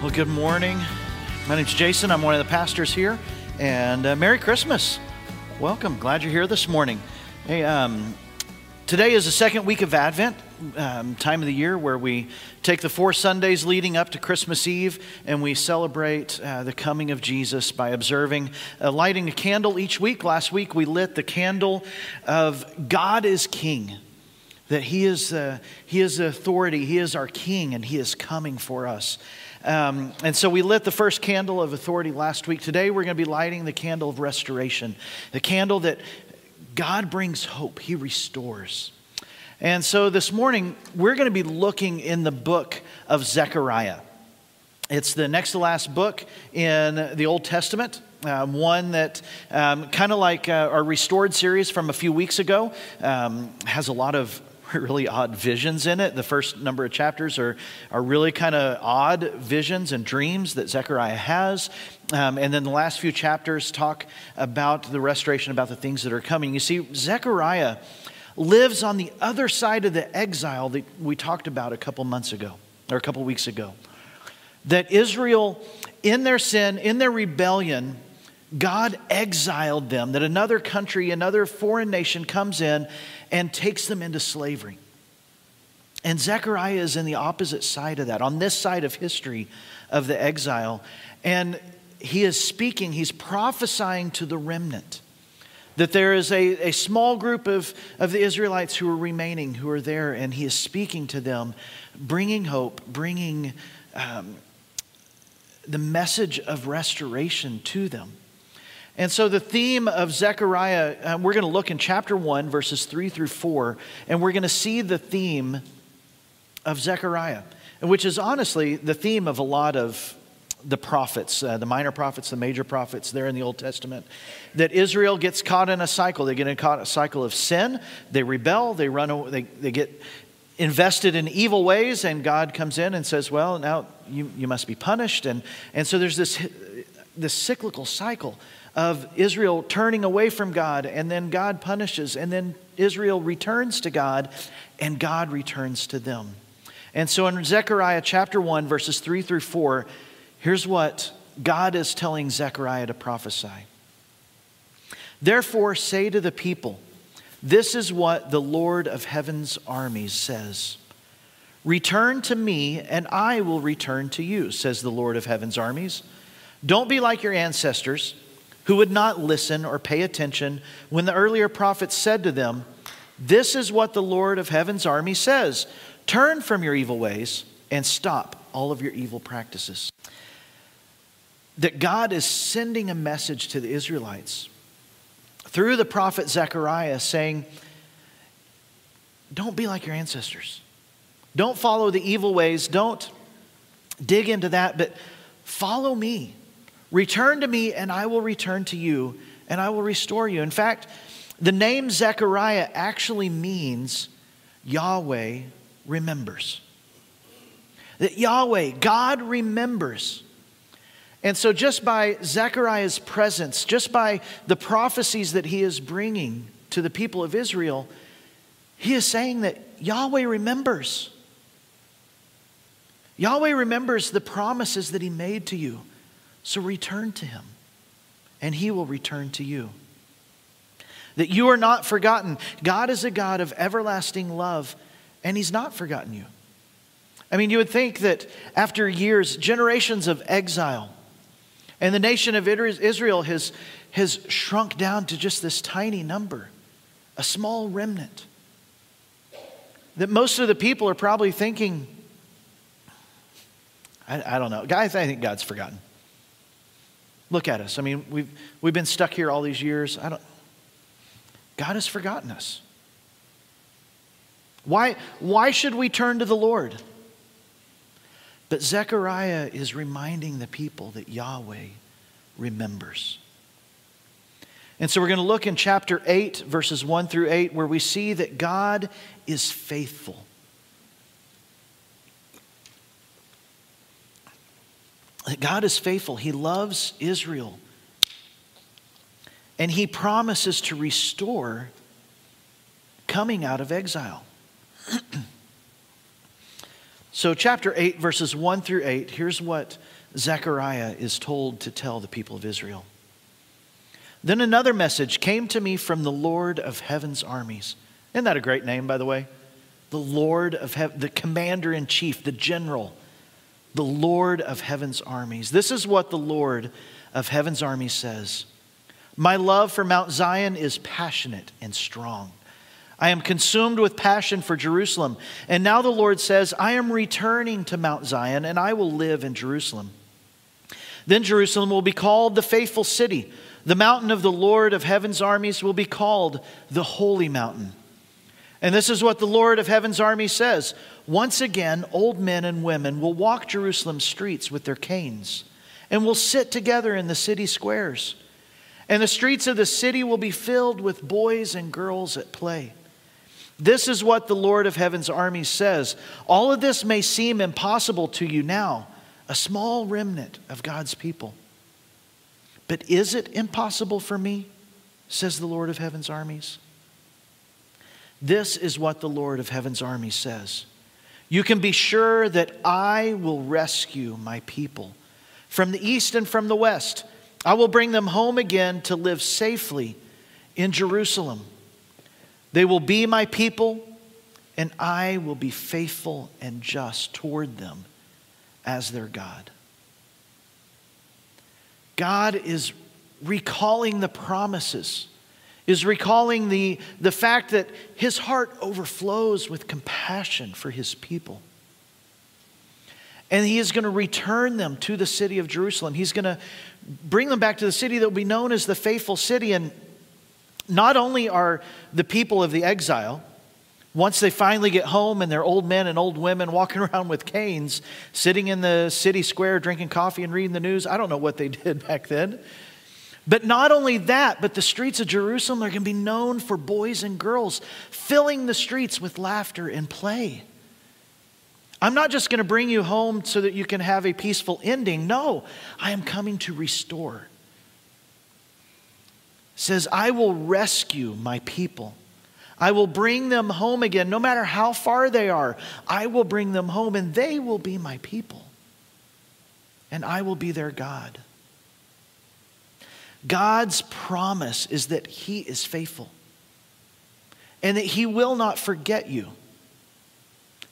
Well, good morning. My name's Jason. I'm one of the pastors here, and uh, Merry Christmas. Welcome. Glad you're here this morning. Hey, um, today is the second week of Advent, um, time of the year where we take the four Sundays leading up to Christmas Eve and we celebrate uh, the coming of Jesus by observing, uh, lighting a candle each week. Last week we lit the candle of God is King that he is, uh, he is the authority, he is our king, and he is coming for us. Um, and so we lit the first candle of authority last week. Today we're going to be lighting the candle of restoration, the candle that God brings hope, He restores. And so this morning we're going to be looking in the book of Zechariah. It's the next to last book in the Old Testament. Um, one that, um, kind of like uh, our Restored series from a few weeks ago, um, has a lot of really odd visions in it. The first number of chapters are, are really kind of odd visions and dreams that Zechariah has. Um, and then the last few chapters talk about the restoration, about the things that are coming. You see, Zechariah lives on the other side of the exile that we talked about a couple months ago, or a couple weeks ago. That Israel, in their sin, in their rebellion, God exiled them, that another country, another foreign nation comes in and takes them into slavery. And Zechariah is in the opposite side of that, on this side of history of the exile. And he is speaking, he's prophesying to the remnant that there is a, a small group of, of the Israelites who are remaining, who are there, and he is speaking to them, bringing hope, bringing um, the message of restoration to them. And so, the theme of Zechariah, uh, we're going to look in chapter 1, verses 3 through 4, and we're going to see the theme of Zechariah, which is honestly the theme of a lot of the prophets, uh, the minor prophets, the major prophets there in the Old Testament. That Israel gets caught in a cycle. They get caught in a cycle of sin, they rebel, they run, they, they get invested in evil ways, and God comes in and says, Well, now you, you must be punished. And, and so there's this, this cyclical cycle of Israel turning away from God, and then God punishes, and then Israel returns to God, and God returns to them. And so in Zechariah chapter 1, verses 3 through 4, here's what God is telling Zechariah to prophesy. Therefore, say to the people, This is what the Lord of heaven's armies says Return to me, and I will return to you, says the Lord of heaven's armies. Don't be like your ancestors who would not listen or pay attention when the earlier prophets said to them, This is what the Lord of heaven's army says Turn from your evil ways and stop all of your evil practices. That God is sending a message to the Israelites through the prophet Zechariah saying, Don't be like your ancestors. Don't follow the evil ways. Don't dig into that, but follow me. Return to me, and I will return to you, and I will restore you. In fact, the name Zechariah actually means Yahweh remembers. That Yahweh, God remembers. And so, just by Zechariah's presence, just by the prophecies that he is bringing to the people of Israel, he is saying that Yahweh remembers. Yahweh remembers the promises that he made to you. So return to him, and he will return to you. That you are not forgotten. God is a God of everlasting love, and he's not forgotten you. I mean, you would think that after years, generations of exile, and the nation of Israel has, has shrunk down to just this tiny number, a small remnant. That most of the people are probably thinking, I, I don't know. Guys, I think God's forgotten. Look at us. I mean, we've, we've been stuck here all these years. I don't, God has forgotten us. Why, why should we turn to the Lord? But Zechariah is reminding the people that Yahweh remembers. And so we're going to look in chapter 8, verses 1 through 8, where we see that God is faithful. God is faithful. He loves Israel. And he promises to restore coming out of exile. so, chapter 8, verses 1 through 8, here's what Zechariah is told to tell the people of Israel. Then another message came to me from the Lord of heaven's armies. Isn't that a great name, by the way? The Lord of heaven, the commander in chief, the general, the Lord of heaven's armies. This is what the Lord of heaven's armies says My love for Mount Zion is passionate and strong. I am consumed with passion for Jerusalem. And now the Lord says, I am returning to Mount Zion, and I will live in Jerusalem. Then Jerusalem will be called the faithful city. The mountain of the Lord of heaven's armies will be called the holy mountain. And this is what the Lord of heaven's army says Once again, old men and women will walk Jerusalem's streets with their canes and will sit together in the city squares. And the streets of the city will be filled with boys and girls at play. This is what the Lord of heaven's army says. All of this may seem impossible to you now, a small remnant of God's people. But is it impossible for me? says the Lord of heaven's armies. This is what the Lord of heaven's army says. You can be sure that I will rescue my people from the east and from the west. I will bring them home again to live safely in Jerusalem. They will be my people, and I will be faithful and just toward them as their God. God is recalling the promises, is recalling the, the fact that his heart overflows with compassion for his people. And he is going to return them to the city of Jerusalem. He's going to bring them back to the city that will be known as the faithful city. And not only are the people of the exile, once they finally get home and they're old men and old women walking around with canes, sitting in the city square drinking coffee and reading the news, I don't know what they did back then. But not only that, but the streets of Jerusalem are going to be known for boys and girls filling the streets with laughter and play. I'm not just going to bring you home so that you can have a peaceful ending. No, I am coming to restore says, I will rescue my people. I will bring them home again, no matter how far they are. I will bring them home, and they will be my people. And I will be their God. God's promise is that He is faithful and that He will not forget you.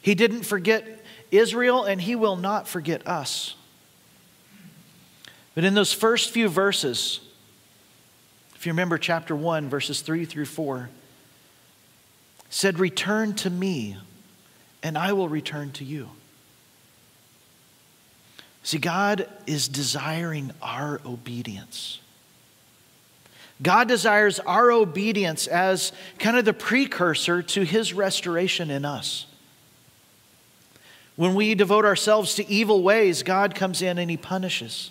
He didn't forget Israel, and He will not forget us. But in those first few verses, if you remember chapter 1, verses 3 through 4, said, Return to me, and I will return to you. See, God is desiring our obedience. God desires our obedience as kind of the precursor to his restoration in us. When we devote ourselves to evil ways, God comes in and he punishes.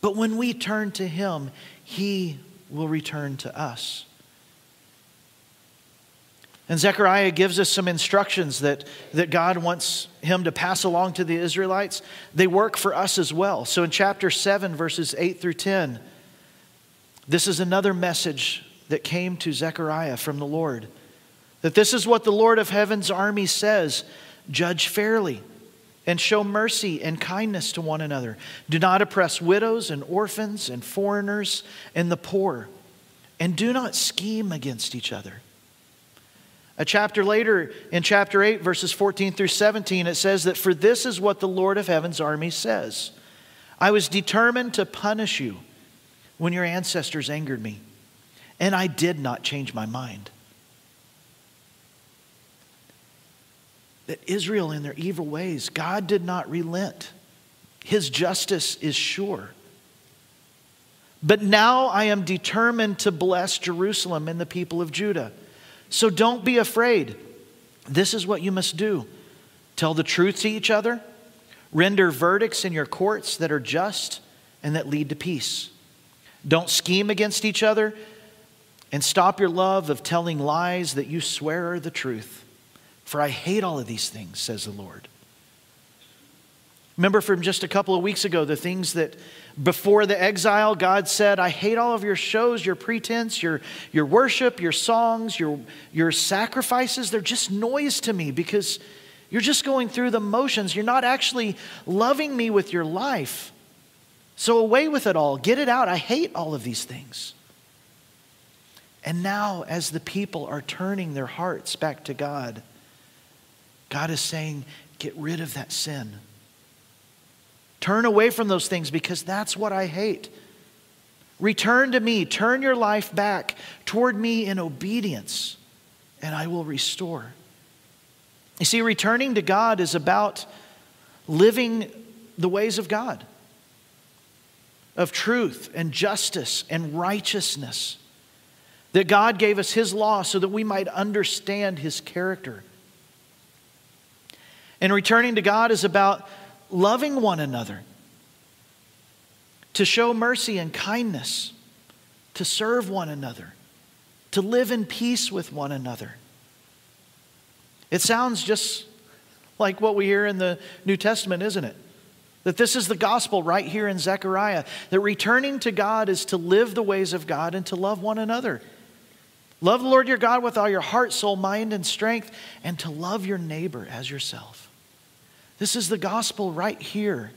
But when we turn to him, he will return to us. And Zechariah gives us some instructions that, that God wants him to pass along to the Israelites. They work for us as well. So in chapter 7, verses 8 through 10, this is another message that came to Zechariah from the Lord. That this is what the Lord of heaven's army says judge fairly and show mercy and kindness to one another. Do not oppress widows and orphans and foreigners and the poor. And do not scheme against each other. A chapter later, in chapter 8, verses 14 through 17, it says that, For this is what the Lord of heaven's army says I was determined to punish you when your ancestors angered me, and I did not change my mind. that Israel, in their evil ways, God did not relent. His justice is sure. But now I am determined to bless Jerusalem and the people of Judah. So don't be afraid. This is what you must do tell the truth to each other, Render verdicts in your courts that are just and that lead to peace. Don't scheme against each other and stop your love of telling lies that you swear are the truth. For I hate all of these things, says the Lord. Remember from just a couple of weeks ago the things that before the exile, God said, I hate all of your shows, your pretense, your, your worship, your songs, your, your sacrifices. They're just noise to me because you're just going through the motions. You're not actually loving me with your life. So away with it all. Get it out. I hate all of these things. And now, as the people are turning their hearts back to God, God is saying, Get rid of that sin. Turn away from those things because that's what I hate. Return to me. Turn your life back toward me in obedience, and I will restore. You see, returning to God is about living the ways of God, of truth and justice and righteousness. That God gave us His law so that we might understand His character. And returning to God is about loving one another, to show mercy and kindness, to serve one another, to live in peace with one another. It sounds just like what we hear in the New Testament, isn't it? That this is the gospel right here in Zechariah. That returning to God is to live the ways of God and to love one another. Love the Lord your God with all your heart, soul, mind, and strength, and to love your neighbor as yourself. This is the gospel right here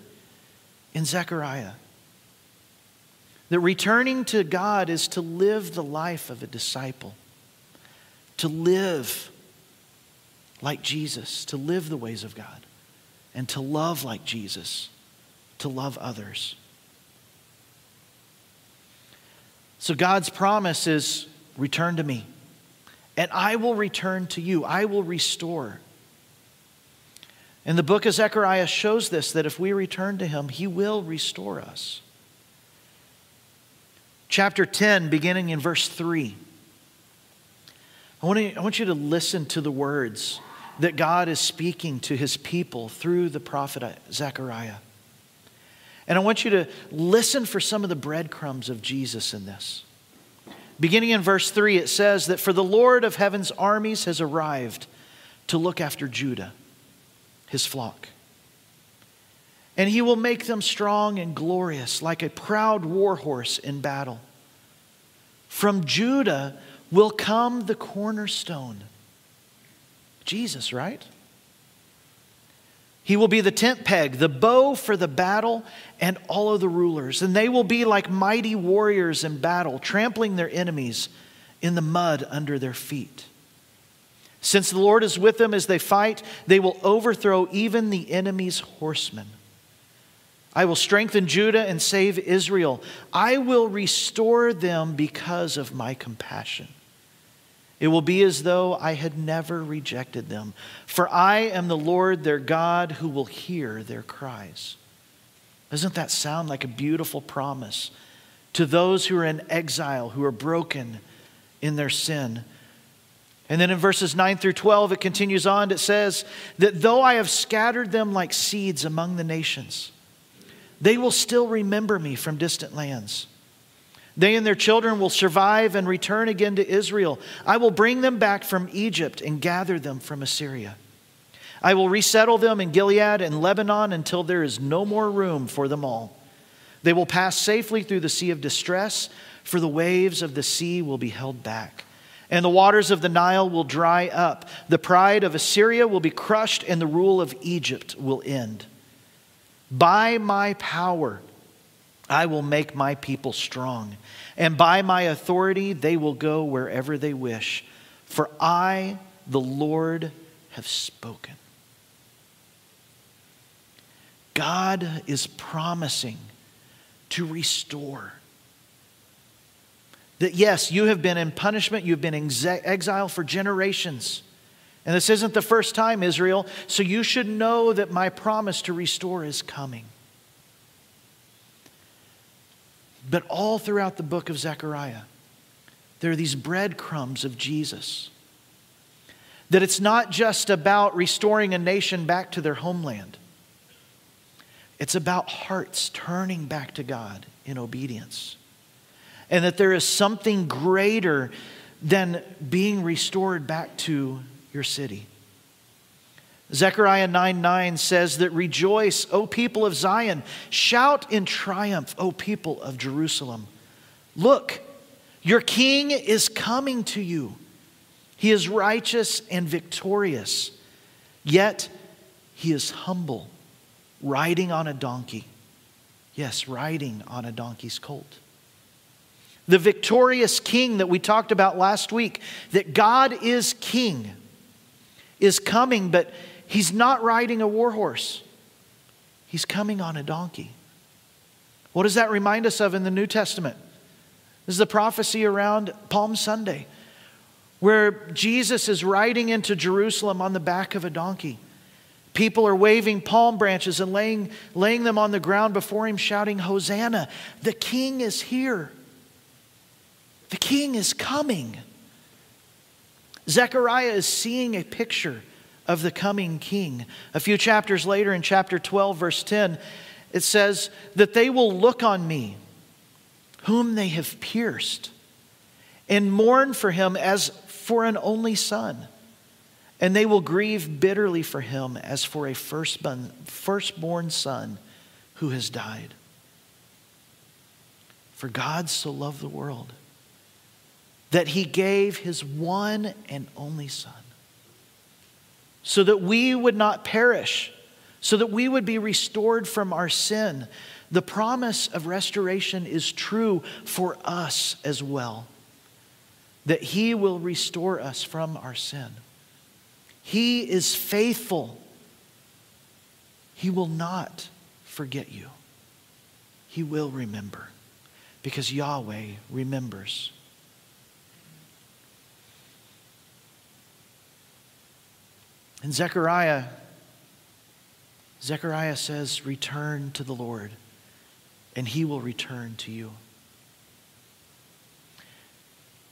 in Zechariah. That returning to God is to live the life of a disciple, to live like Jesus, to live the ways of God, and to love like Jesus, to love others. So God's promise is return to me, and I will return to you. I will restore. And the book of Zechariah shows this that if we return to him, he will restore us. Chapter 10, beginning in verse 3. I want, to, I want you to listen to the words that God is speaking to his people through the prophet uh, Zechariah. And I want you to listen for some of the breadcrumbs of Jesus in this. Beginning in verse 3, it says that for the Lord of heaven's armies has arrived to look after Judah, his flock. And he will make them strong and glorious, like a proud war horse in battle. From Judah will come the cornerstone Jesus, right? He will be the tent peg, the bow for the battle, and all of the rulers. And they will be like mighty warriors in battle, trampling their enemies in the mud under their feet. Since the Lord is with them as they fight, they will overthrow even the enemy's horsemen. I will strengthen Judah and save Israel. I will restore them because of my compassion. It will be as though I had never rejected them. For I am the Lord their God who will hear their cries. Doesn't that sound like a beautiful promise to those who are in exile, who are broken in their sin? And then in verses 9 through 12, it continues on. It says that though I have scattered them like seeds among the nations, they will still remember me from distant lands. They and their children will survive and return again to Israel. I will bring them back from Egypt and gather them from Assyria. I will resettle them in Gilead and Lebanon until there is no more room for them all. They will pass safely through the sea of distress, for the waves of the sea will be held back. And the waters of the Nile will dry up. The pride of Assyria will be crushed, and the rule of Egypt will end. By my power, I will make my people strong, and by my authority they will go wherever they wish. For I, the Lord, have spoken. God is promising to restore. That yes, you have been in punishment, you've been in exile for generations. And this isn't the first time, Israel, so you should know that my promise to restore is coming. But all throughout the book of Zechariah, there are these breadcrumbs of Jesus. That it's not just about restoring a nation back to their homeland, It's about hearts turning back to God in obedience. And that there is something greater than being restored back to your city. Zechariah 9 9 says that rejoice, O people of Zion, shout in triumph, O people of Jerusalem. Look, your king is coming to you. He is righteous and victorious, yet he is humble, riding on a donkey. Yes, riding on a donkey's colt. The victorious king that we talked about last week, that God is king, is coming, but he's not riding a war horse. He's coming on a donkey. What does that remind us of in the New Testament? This is the prophecy around Palm Sunday, where Jesus is riding into Jerusalem on the back of a donkey. People are waving palm branches and laying, laying them on the ground before him, shouting, Hosanna! The king is here. The king is coming. Zechariah is seeing a picture of the coming king. A few chapters later, in chapter 12, verse 10, it says that they will look on me, whom they have pierced, and mourn for him as for an only son. And they will grieve bitterly for him as for a firstborn, firstborn son who has died. For God so loved the world that he gave his one and only Son, so that we would not perish, so that we would be restored from our sin. The promise of restoration is true for us as well, that he will restore us from our sin. He is faithful. He will not forget you. He will remember because Yahweh remembers. And Zechariah, Zechariah says, Return to the Lord, and he will return to you.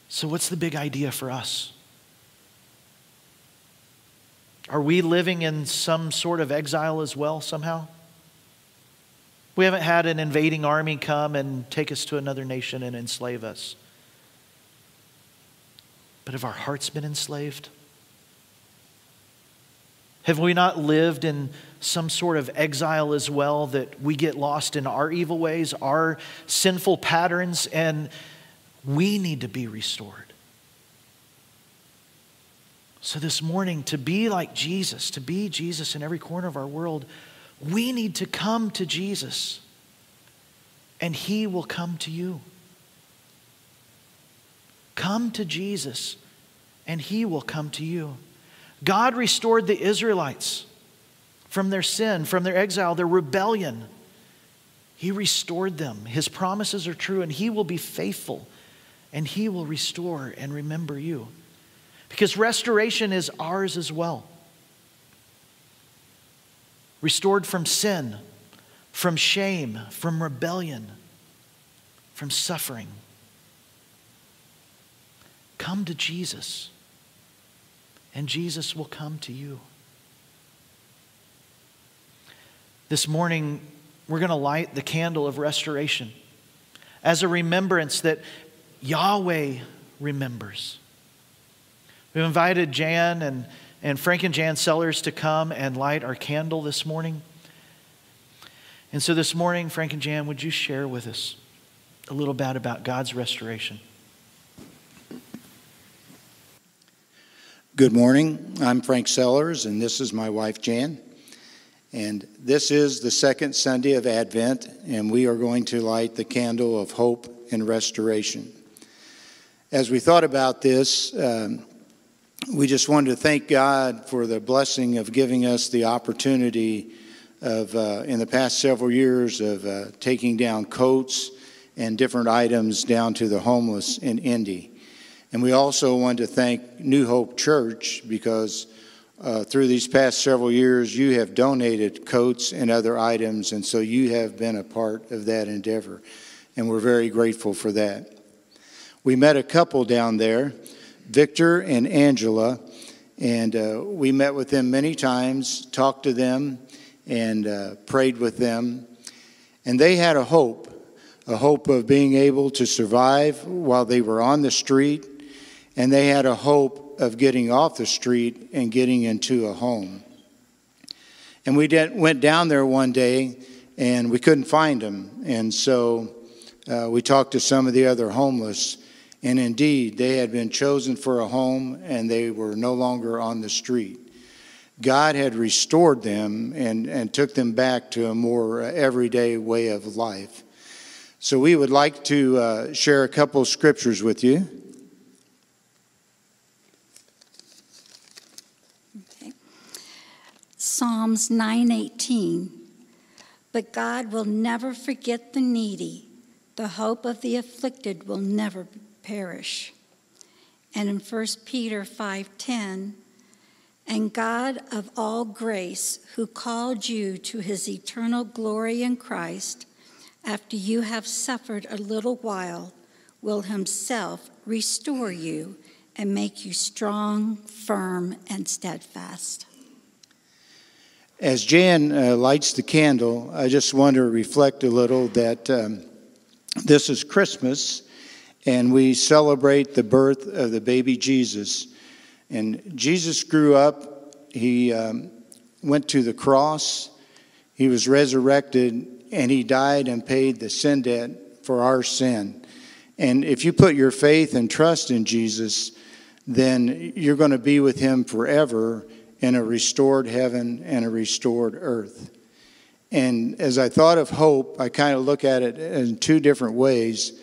So, what's the big idea for us? Are we living in some sort of exile as well, somehow? We haven't had an invading army come and take us to another nation and enslave us. But have our hearts been enslaved? Have we not lived in some sort of exile as well that we get lost in our evil ways, our sinful patterns, and we need to be restored? So, this morning, to be like Jesus, to be Jesus in every corner of our world, we need to come to Jesus, and He will come to you. Come to Jesus, and He will come to you. God restored the Israelites from their sin, from their exile, their rebellion. He restored them. His promises are true, and He will be faithful, and He will restore and remember you. Because restoration is ours as well. Restored from sin, from shame, from rebellion, from suffering. Come to Jesus and Jesus will come to you. This morning, we're going to light the candle of restoration as a remembrance that Yahweh remembers. We've invited Jan and, and Frank and Jan Sellers to come and light our candle this morning. And so this morning, Frank and Jan, would you share with us a little bit about God's restoration? Good morning. I'm Frank Sellers, and this is my wife, Jan. And this is the second Sunday of Advent, and we are going to light the candle of hope and restoration. As we thought about this, um, we just wanted to thank God for the blessing of giving us the opportunity of, uh, in the past several years, of uh, taking down coats and different items down to the homeless in Indy. And we also want to thank New Hope Church because uh, through these past several years, you have donated coats and other items, and so you have been a part of that endeavor. And we're very grateful for that. We met a couple down there, Victor and Angela, and uh, we met with them many times, talked to them, and uh, prayed with them. And they had a hope a hope of being able to survive while they were on the street, and they had a hope of getting off the street and getting into a home. And we did, went down there one day and we couldn't find them. And so uh, we talked to some of the other homeless, and indeed, they had been chosen for a home and they were no longer on the street. God had restored them and, and took them back to a more everyday way of life. So we would like to uh, share a couple scriptures with you. Psalms 9:18 But God will never forget the needy. The hope of the afflicted will never perish. And in 1 Peter 5:10 and God of all grace who called you to his eternal glory in Christ after you have suffered a little while, will himself restore you and make you strong, firm, and steadfast. As Jan uh, lights the candle, I just want to reflect a little that um, this is Christmas and we celebrate the birth of the baby Jesus. And Jesus grew up, he um, went to the cross, he was resurrected, and he died and paid the sin debt for our sin. And if you put your faith and trust in Jesus, then you're going to be with him forever in a restored heaven and a restored earth. And as I thought of hope, I kind of look at it in two different ways.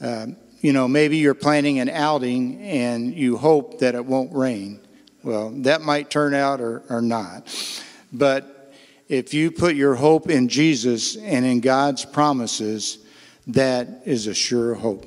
Um, you know, maybe you're planning an outing and you hope that it won't rain. Well, that might turn out or, or not. But if you put your hope in Jesus and in God's promises, that is a sure hope.